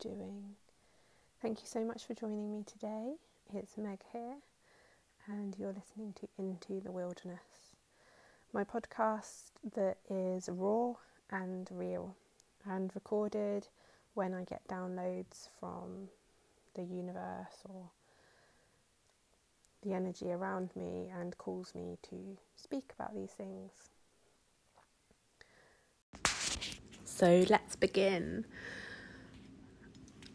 doing? Thank you so much for joining me today. It's Meg here, and you're listening to Into the Wilderness, my podcast that is raw and real and recorded when I get downloads from the universe or the energy around me and calls me to speak about these things. So let's begin.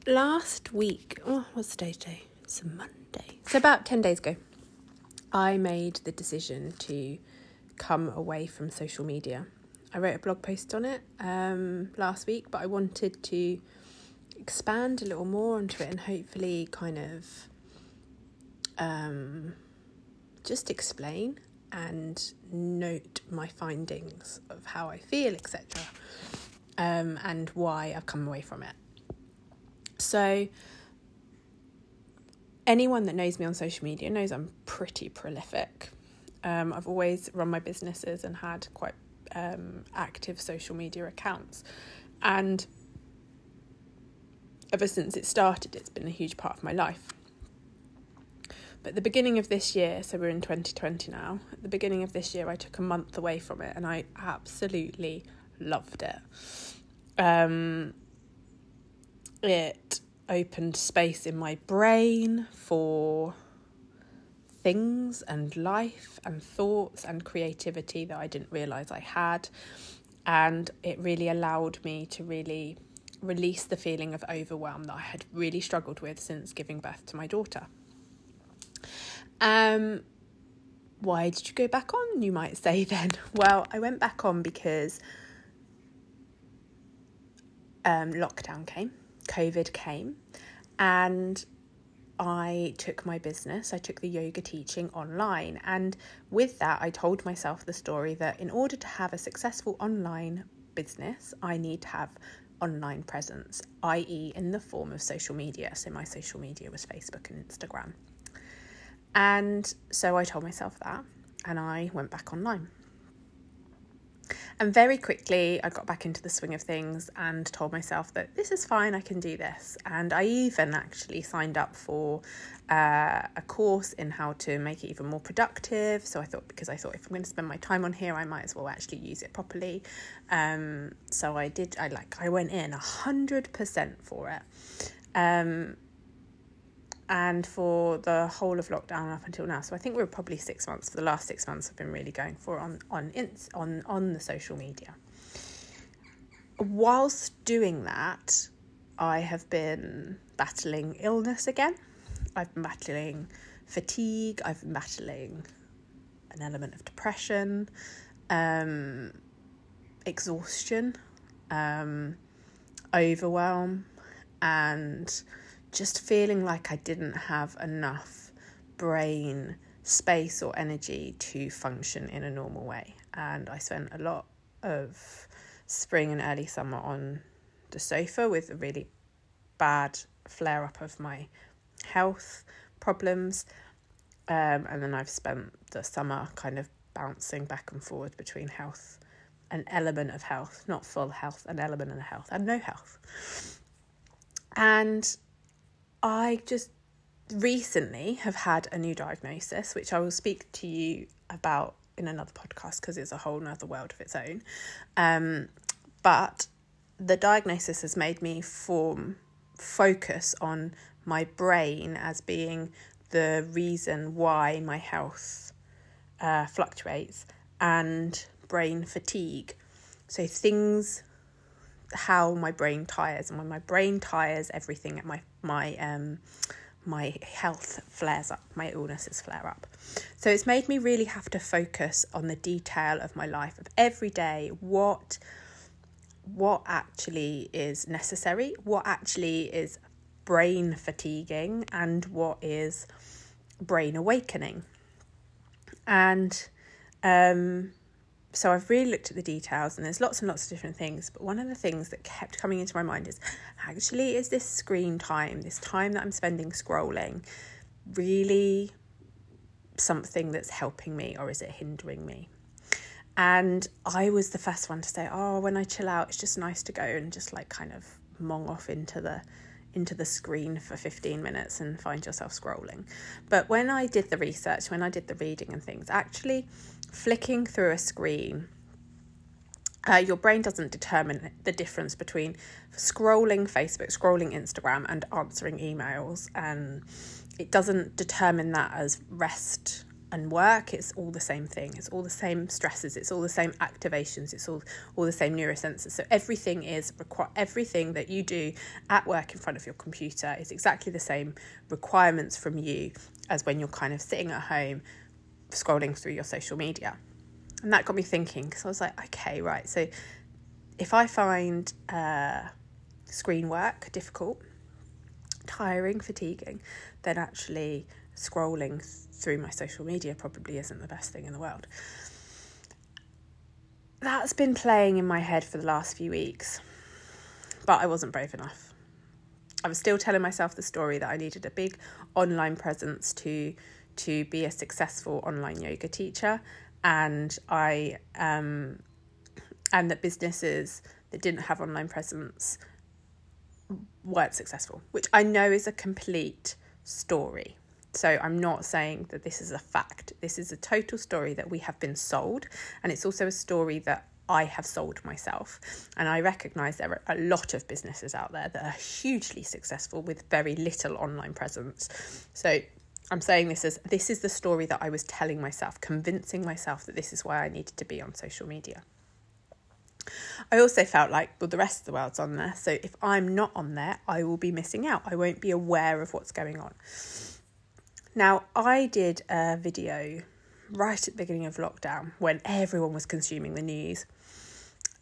Last week, oh, what's today's day? It's a Monday. So, about 10 days ago, I made the decision to come away from social media. I wrote a blog post on it um, last week, but I wanted to expand a little more onto it and hopefully kind of um, just explain and note my findings of how I feel, etc., um, and why I've come away from it. So, anyone that knows me on social media knows I'm pretty prolific. Um, I've always run my businesses and had quite um, active social media accounts, and ever since it started, it's been a huge part of my life. But the beginning of this year, so we're in 2020 now, at the beginning of this year, I took a month away from it and I absolutely loved it. Um, it opened space in my brain for things and life and thoughts and creativity that I didn't realize I had. And it really allowed me to really release the feeling of overwhelm that I had really struggled with since giving birth to my daughter. Um, why did you go back on? You might say then. Well, I went back on because um, lockdown came, COVID came, and I took my business, I took the yoga teaching online. And with that, I told myself the story that in order to have a successful online business, I need to have online presence, i.e., in the form of social media. So my social media was Facebook and Instagram. And so I told myself that and I went back online. And very quickly, I got back into the swing of things and told myself that this is fine, I can do this. And I even actually signed up for uh, a course in how to make it even more productive. So I thought, because I thought if I'm going to spend my time on here, I might as well actually use it properly. Um, so I did, I like, I went in 100% for it. Um, and for the whole of lockdown up until now. So I think we are probably six months. For the last six months, I've been really going for on on on on the social media. Whilst doing that, I have been battling illness again. I've been battling fatigue. I've been battling an element of depression, um, exhaustion, um, overwhelm, and just feeling like I didn't have enough brain space or energy to function in a normal way. And I spent a lot of spring and early summer on the sofa with a really bad flare up of my health problems. Um, and then I've spent the summer kind of bouncing back and forward between health, an element of health, not full health, an element of health, and no health. And I just recently have had a new diagnosis, which I will speak to you about in another podcast because it's a whole nother world of its own. Um, but the diagnosis has made me form focus on my brain as being the reason why my health uh, fluctuates and brain fatigue. So things how my brain tires and when my brain tires everything my my um my health flares up my illnesses flare up. So it's made me really have to focus on the detail of my life of every day what what actually is necessary what actually is brain fatiguing and what is brain awakening. And um so I've really looked at the details and there's lots and lots of different things. But one of the things that kept coming into my mind is actually, is this screen time, this time that I'm spending scrolling, really something that's helping me or is it hindering me? And I was the first one to say, oh, when I chill out, it's just nice to go and just like kind of mong off into the into the screen for 15 minutes and find yourself scrolling. But when I did the research, when I did the reading and things, actually flicking through a screen, uh, your brain doesn't determine the difference between scrolling Facebook, scrolling Instagram, and answering emails. And it doesn't determine that as rest and work, it's all the same thing. It's all the same stresses. It's all the same activations. It's all all the same neurosensors. So everything is require everything that you do at work in front of your computer is exactly the same requirements from you as when you're kind of sitting at home scrolling through your social media. And that got me thinking because I was like, okay, right. So if I find uh, screen work difficult, tiring, fatiguing, then actually scrolling through my social media probably isn't the best thing in the world. That's been playing in my head for the last few weeks, but I wasn't brave enough. I was still telling myself the story that I needed a big online presence to to be a successful online yoga teacher, and I um, and that businesses that didn't have online presence weren't successful, which I know is a complete story. So I'm not saying that this is a fact. This is a total story that we have been sold, and it's also a story that I have sold myself. And I recognize there are a lot of businesses out there that are hugely successful with very little online presence. So I'm saying this as this is the story that I was telling myself, convincing myself that this is why I needed to be on social media. I also felt like, well, the rest of the world's on there. So if I'm not on there, I will be missing out. I won't be aware of what's going on. Now, I did a video right at the beginning of lockdown when everyone was consuming the news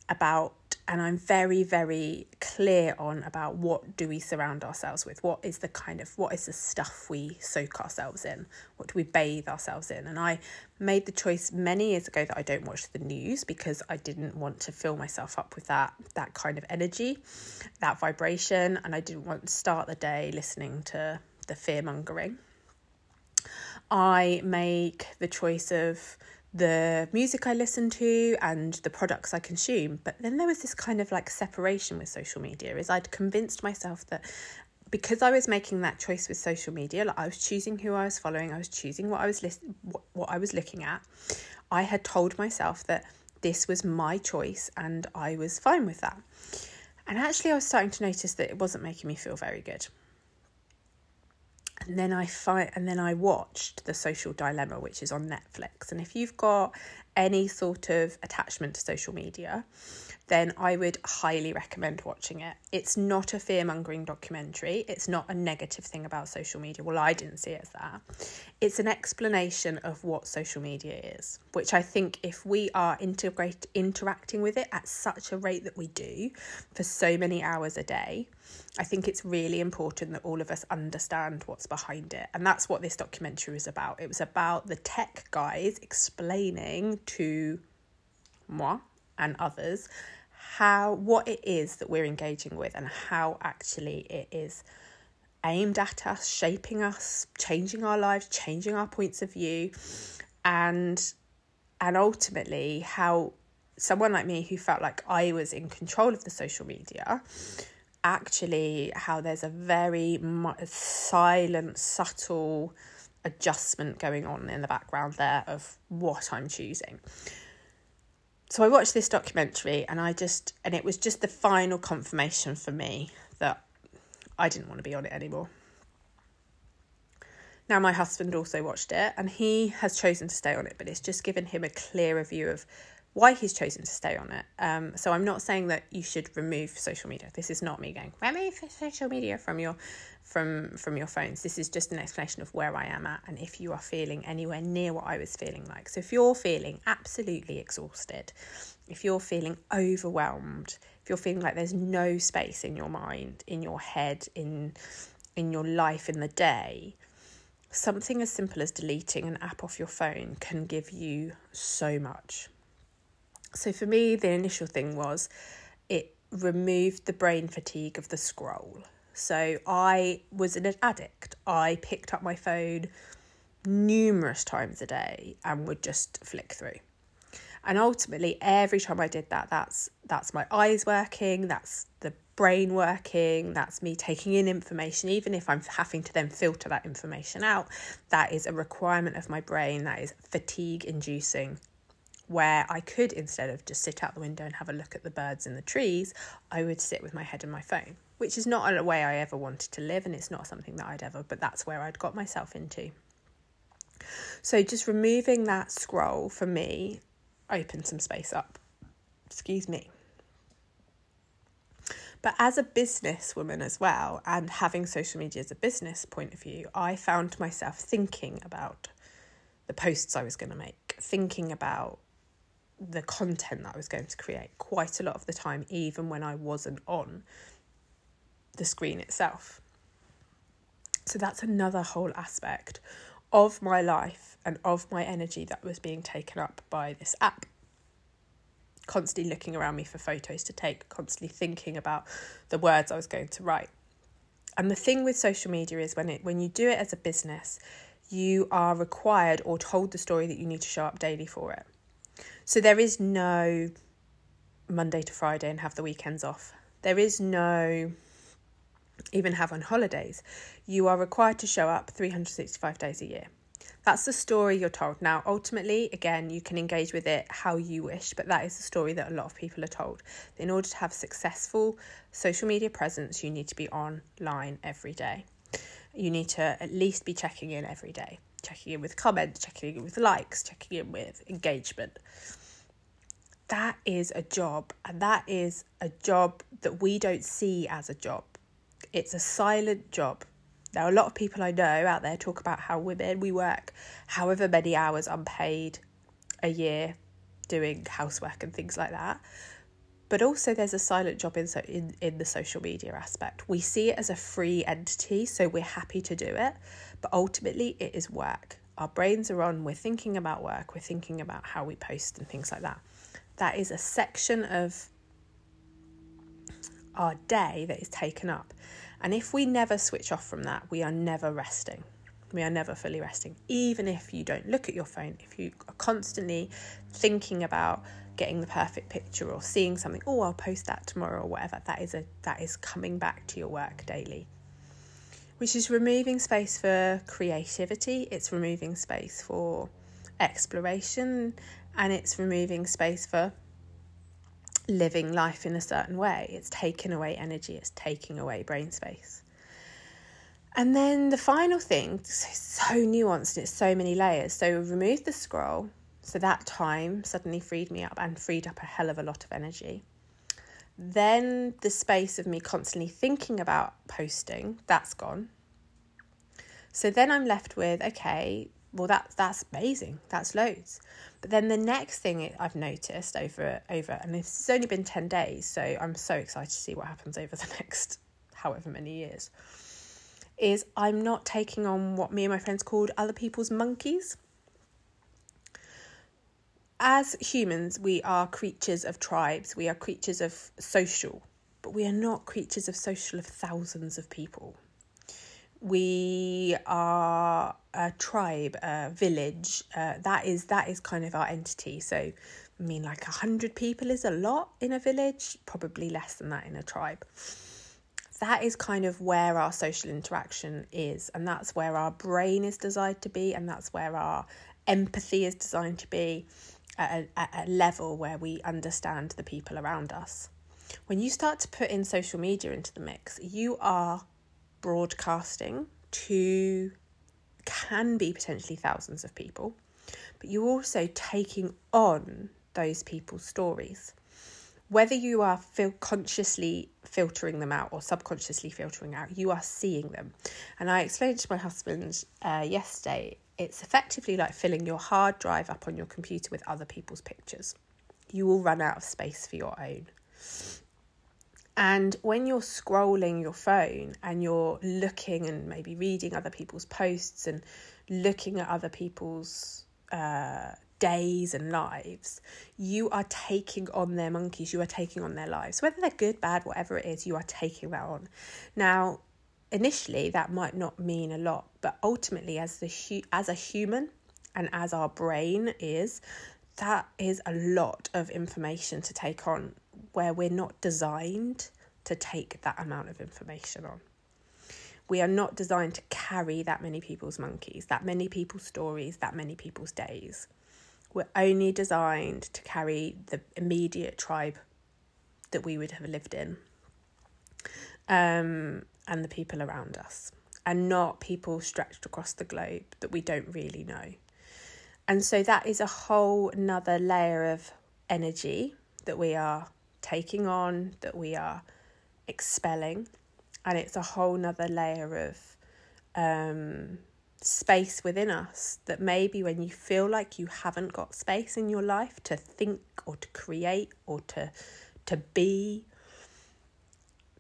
about and I'm very very clear on about what do we surround ourselves with? What is the kind of what is the stuff we soak ourselves in? What do we bathe ourselves in? And I made the choice many years ago that I don't watch the news because I didn't want to fill myself up with that that kind of energy that vibration. And I didn't want to start the day listening to the fear mongering I make the choice of the music I listen to and the products I consume. But then there was this kind of like separation with social media, is I'd convinced myself that because I was making that choice with social media, like I was choosing who I was following, I was choosing what I was list- what, what I was looking at. I had told myself that this was my choice and I was fine with that. And actually I was starting to notice that it wasn't making me feel very good and then I find and then I watched The Social Dilemma, which is on Netflix. And if you've got any sort of attachment to social media, then I would highly recommend watching it. It's not a fear mongering documentary, it's not a negative thing about social media. Well, I didn't see it as that. It's an explanation of what social media is, which I think if we are integrate, interacting with it at such a rate that we do for so many hours a day, I think it's really important that all of us understand what's behind it. And that's what this documentary was about. It was about the tech guys explaining to moi and others how what it is that we're engaging with and how actually it is aimed at us, shaping us, changing our lives, changing our points of view, and and ultimately how someone like me who felt like I was in control of the social media, actually how there's a very silent, subtle adjustment going on in the background there of what I'm choosing so I watched this documentary and I just and it was just the final confirmation for me that I didn't want to be on it anymore. Now my husband also watched it and he has chosen to stay on it, but it's just given him a clearer view of why he's chosen to stay on it. Um, so I'm not saying that you should remove social media. This is not me going remove social media from your from from your phones. This is just an explanation of where I am at and if you are feeling anywhere near what I was feeling like. So if you're feeling absolutely exhausted, if you're feeling overwhelmed, if you're feeling like there's no space in your mind, in your head, in in your life in the day, something as simple as deleting an app off your phone can give you so much. So for me, the initial thing was it removed the brain fatigue of the scroll. So I was an addict. I picked up my phone numerous times a day and would just flick through. And ultimately every time I did that that's that's my eyes working, that's the brain working, that's me taking in information, even if I'm having to then filter that information out. That is a requirement of my brain, that is fatigue inducing. Where I could, instead of just sit out the window and have a look at the birds in the trees, I would sit with my head in my phone, which is not a way I ever wanted to live, and it's not something that I'd ever, but that's where I'd got myself into. So just removing that scroll for me opened some space up. Excuse me. But as a businesswoman as well, and having social media as a business point of view, I found myself thinking about the posts I was going to make, thinking about the content that I was going to create quite a lot of the time, even when I wasn't on the screen itself. So that's another whole aspect of my life and of my energy that was being taken up by this app. Constantly looking around me for photos to take, constantly thinking about the words I was going to write. And the thing with social media is when it when you do it as a business, you are required or told the story that you need to show up daily for it. So there is no Monday to Friday and have the weekends off. There is no even have on holidays, you are required to show up 365 days a year. That's the story you're told. Now, ultimately, again, you can engage with it how you wish, but that is the story that a lot of people are told. In order to have successful social media presence, you need to be online every day. You need to at least be checking in every day, checking in with comments, checking in with likes, checking in with engagement. That is a job, and that is a job that we don't see as a job it's a silent job. Now, a lot of people I know out there talk about how women, we work however many hours unpaid a year doing housework and things like that. But also, there's a silent job in, so, in, in the social media aspect. We see it as a free entity, so we're happy to do it. But ultimately, it is work. Our brains are on, we're thinking about work, we're thinking about how we post and things like that. That is a section of our day that is taken up. And if we never switch off from that, we are never resting. We are never fully resting. Even if you don't look at your phone, if you are constantly thinking about getting the perfect picture or seeing something, oh, I'll post that tomorrow or whatever, that is a that is coming back to your work daily. Which is removing space for creativity, it's removing space for exploration, and it's removing space for living life in a certain way. It's taking away energy, it's taking away brain space. And then the final thing, so nuanced, and it's so many layers. So remove the scroll. So that time suddenly freed me up and freed up a hell of a lot of energy. Then the space of me constantly thinking about posting, that's gone. So then I'm left with, okay, well that's that's amazing. That's loads. But then the next thing I've noticed over over, and this has only been ten days, so I'm so excited to see what happens over the next however many years. Is I'm not taking on what me and my friends called other people's monkeys. As humans, we are creatures of tribes. We are creatures of social, but we are not creatures of social of thousands of people we are a tribe, a village. Uh, that is that is kind of our entity. So, I mean, like a hundred people is a lot in a village. Probably less than that in a tribe. That is kind of where our social interaction is, and that's where our brain is designed to be, and that's where our empathy is designed to be at a, at a level where we understand the people around us. When you start to put in social media into the mix, you are broadcasting to can be potentially thousands of people, but you're also taking on those people's stories. Whether you are fil- consciously filtering them out or subconsciously filtering out, you are seeing them. And I explained to my husband uh, yesterday, it's effectively like filling your hard drive up on your computer with other people's pictures. You will run out of space for your own. And when you're scrolling your phone and you're looking and maybe reading other people's posts and looking at other people's uh, days and lives, you are taking on their monkeys, you are taking on their lives. Whether they're good, bad, whatever it is, you are taking that on. Now, initially, that might not mean a lot, but ultimately, as, the hu- as a human and as our brain is, that is a lot of information to take on where we're not designed to take that amount of information on. We are not designed to carry that many people's monkeys, that many people's stories, that many people's days. We're only designed to carry the immediate tribe that we would have lived in um, and the people around us, and not people stretched across the globe that we don't really know. And so that is a whole another layer of energy that we are taking on, that we are expelling. And it's a whole nother layer of um, space within us that maybe when you feel like you haven't got space in your life to think or to create or to to be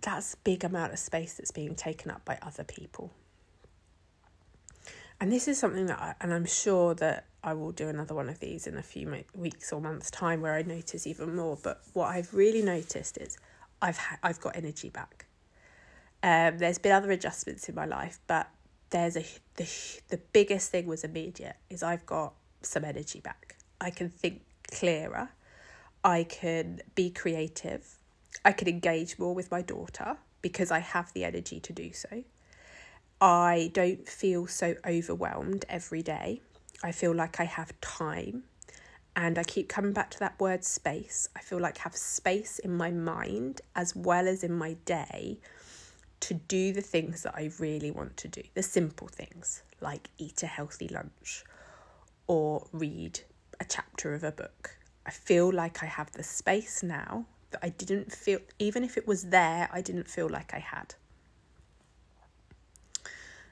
that's a big amount of space that's being taken up by other people and this is something that I, and i'm sure that i will do another one of these in a few weeks or months time where i notice even more. But what i've really noticed is i've ha- i've got energy back. Um, there's been other adjustments in my life but there's a the, the biggest thing was immediate is i've got some energy back. I can think clearer. I can be creative. I can engage more with my daughter because i have the energy to do so. I don't feel so overwhelmed every day i feel like i have time and i keep coming back to that word space i feel like I have space in my mind as well as in my day to do the things that I really want to do, the simple things like eat a healthy lunch or read a chapter of a book. I feel like I have the space now that I didn't feel, even if it was there, I didn't feel like I had.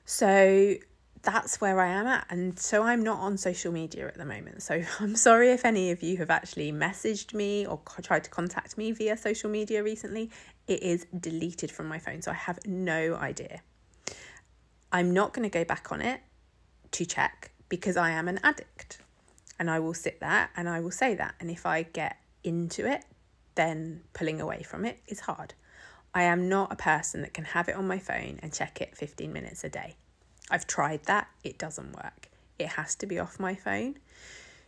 So that's where I am at. And so I'm not on social media at the moment. So I'm sorry if any of you have actually messaged me or tried to contact me via social media recently. It is deleted from my phone. So I have no idea. I'm not going to go back on it to check because I am an addict. And I will sit there and I will say that. And if I get into it, then pulling away from it is hard. I am not a person that can have it on my phone and check it 15 minutes a day. I've tried that, it doesn't work. It has to be off my phone.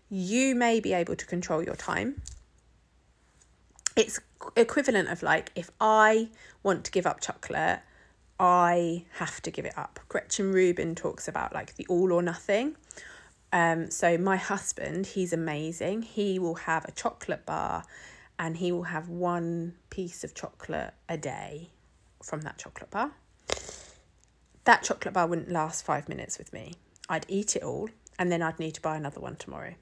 You may be able to control your time. It's equivalent of like if I want to give up chocolate, I have to give it up. Gretchen Rubin talks about like the all or nothing. Um, so my husband, he's amazing. He will have a chocolate bar and he will have one piece of chocolate a day from that chocolate bar that chocolate bar wouldn't last five minutes with me. I'd eat it all and then I'd need to buy another one tomorrow.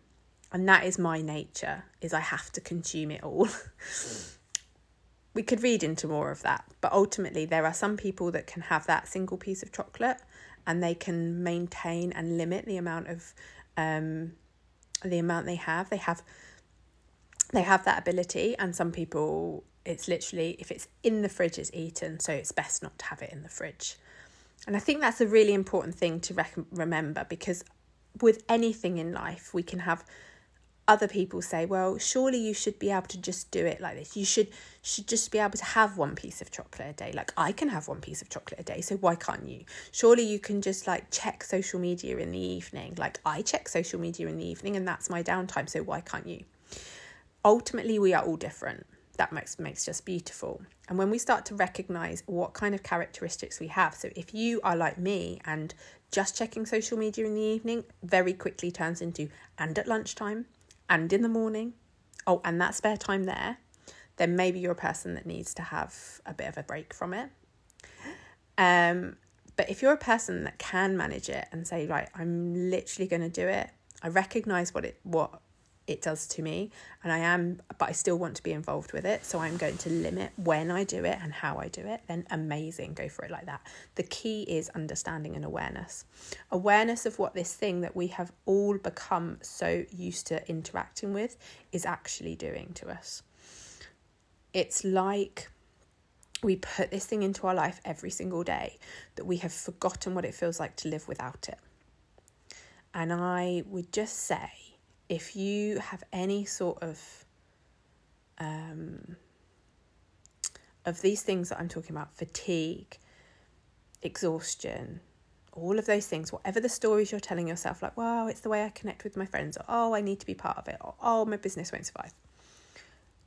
And that is my nature, is I have to consume it all. we could read into more of that, but ultimately there are some people that can have that single piece of chocolate and they can maintain and limit the amount of um, the amount they have. They have they have that ability and some people it's literally if it's in the fridge it's eaten so it's best not to have it in the fridge and I think that's a really important thing to rec- remember because with anything in life, we can have other people say, "Well, surely you should be able to just do it like this. You should should just be able to have one piece of chocolate a day. Like I can have one piece of chocolate a day, so why can't you? Surely you can just like check social media in the evening. Like I check social media in the evening and that's my downtime, so why can't you?" Ultimately, we are all different that makes makes just beautiful. And when we start to recognize what kind of characteristics we have, so if you are like me and just checking social media in the evening very quickly turns into and at lunchtime and in the morning, oh, and that spare time there, then maybe you're a person that needs to have a bit of a break from it. Um, but if you're a person that can manage it and say, right, I'm literally going to do it, I recognize what it what it does to me and I am but I still want to be involved with it. So I'm going to limit when I do it and how I do it. Then amazing go for it like that. The key is understanding and awareness. Awareness of what this thing that we have all become so used to interacting with is actually doing to us. It's like we put this thing into our life every single day that we have forgotten what it feels like to live without it. And I would just say if you have any sort of um, of these things that I'm talking about, fatigue, exhaustion, all of those things, whatever the stories you're telling yourself, like, wow, it's the way I connect with my friends, or oh, I need to be part of it, or oh, my business won't survive.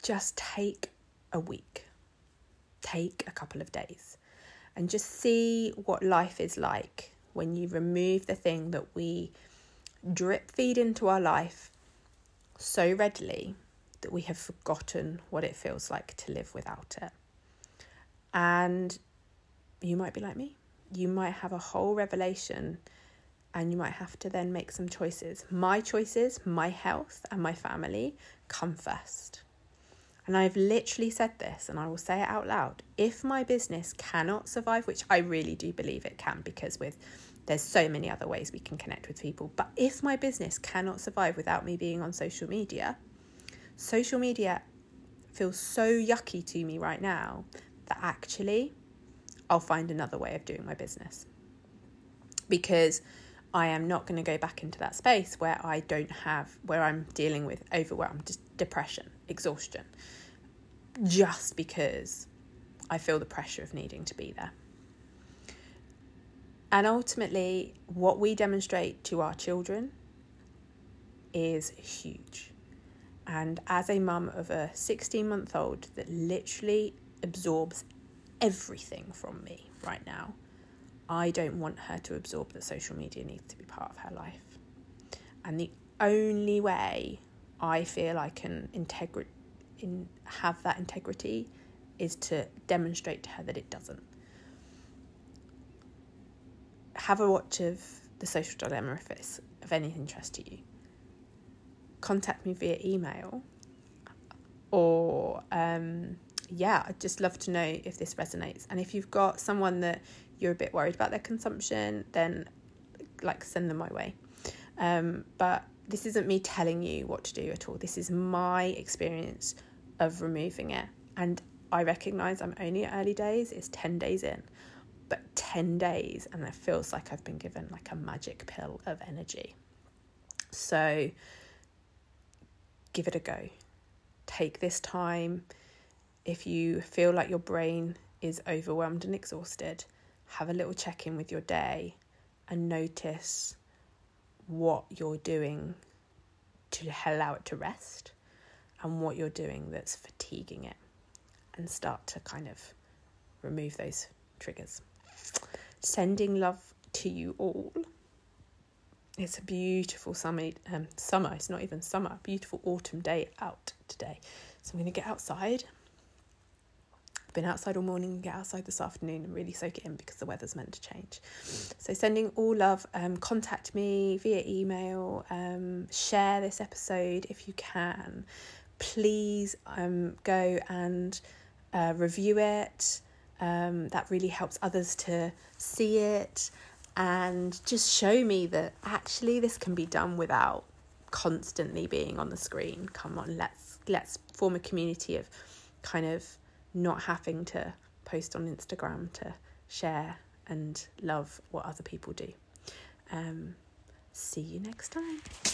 Just take a week. take a couple of days and just see what life is like when you remove the thing that we drip feed into our life so readily that we have forgotten what it feels like to live without it. And you might be like me. You might have a whole revelation and you might have to then make some choices. My choices, my health, and my family come first. And I've literally said this and I will say it out loud. If my business cannot survive, which I really do believe it can because with there's so many other ways we can connect with people, but if my business cannot survive without me being on social media, social media feels so yucky to me right now that actually I'll find another way of doing my business. Because I am not going to go back into that space where I don't have, where I'm dealing with overwhelmed depression, exhaustion, just because I feel the pressure of needing to be there. And ultimately, what we demonstrate to our children is huge. And as a mum of a 16 month old that literally absorbs everything from me right now, I don't want her to absorb that social media needs to be part of her life. And the only way I feel I can integrate in have that integrity is to demonstrate to her that it doesn't. Have a watch of the social dilemma if it's of any interest to you. Contact me via email or um, yeah, I'd just love to know if this resonates. And if you've got someone that you're a bit worried about their consumption, then like send them my way. Um, but this isn't me telling you what to do at all. This is my experience of removing it. And I recognize I'm only at early days, it's 10 days in, but 10 days, and it feels like I've been given like a magic pill of energy. So give it a go. Take this time. If you feel like your brain is overwhelmed and exhausted, have a little check in with your day and notice what you're doing to allow it to rest and what you're doing that's fatiguing it and start to kind of remove those triggers. Sending love to you all. It's a beautiful summer, um, summer, it's not even summer, beautiful autumn day out today. So I'm going to get outside I've been outside all morning and get outside this afternoon and really soak it in because the weather's meant to change. So, sending all love, um, contact me via email, um, share this episode if you can. Please um, go and uh, review it. Um, that really helps others to see it and just show me that actually this can be done without constantly being on the screen. Come on, let's let's form a community of kind of not having to post on Instagram to share and love what other people do. Um, see you next time.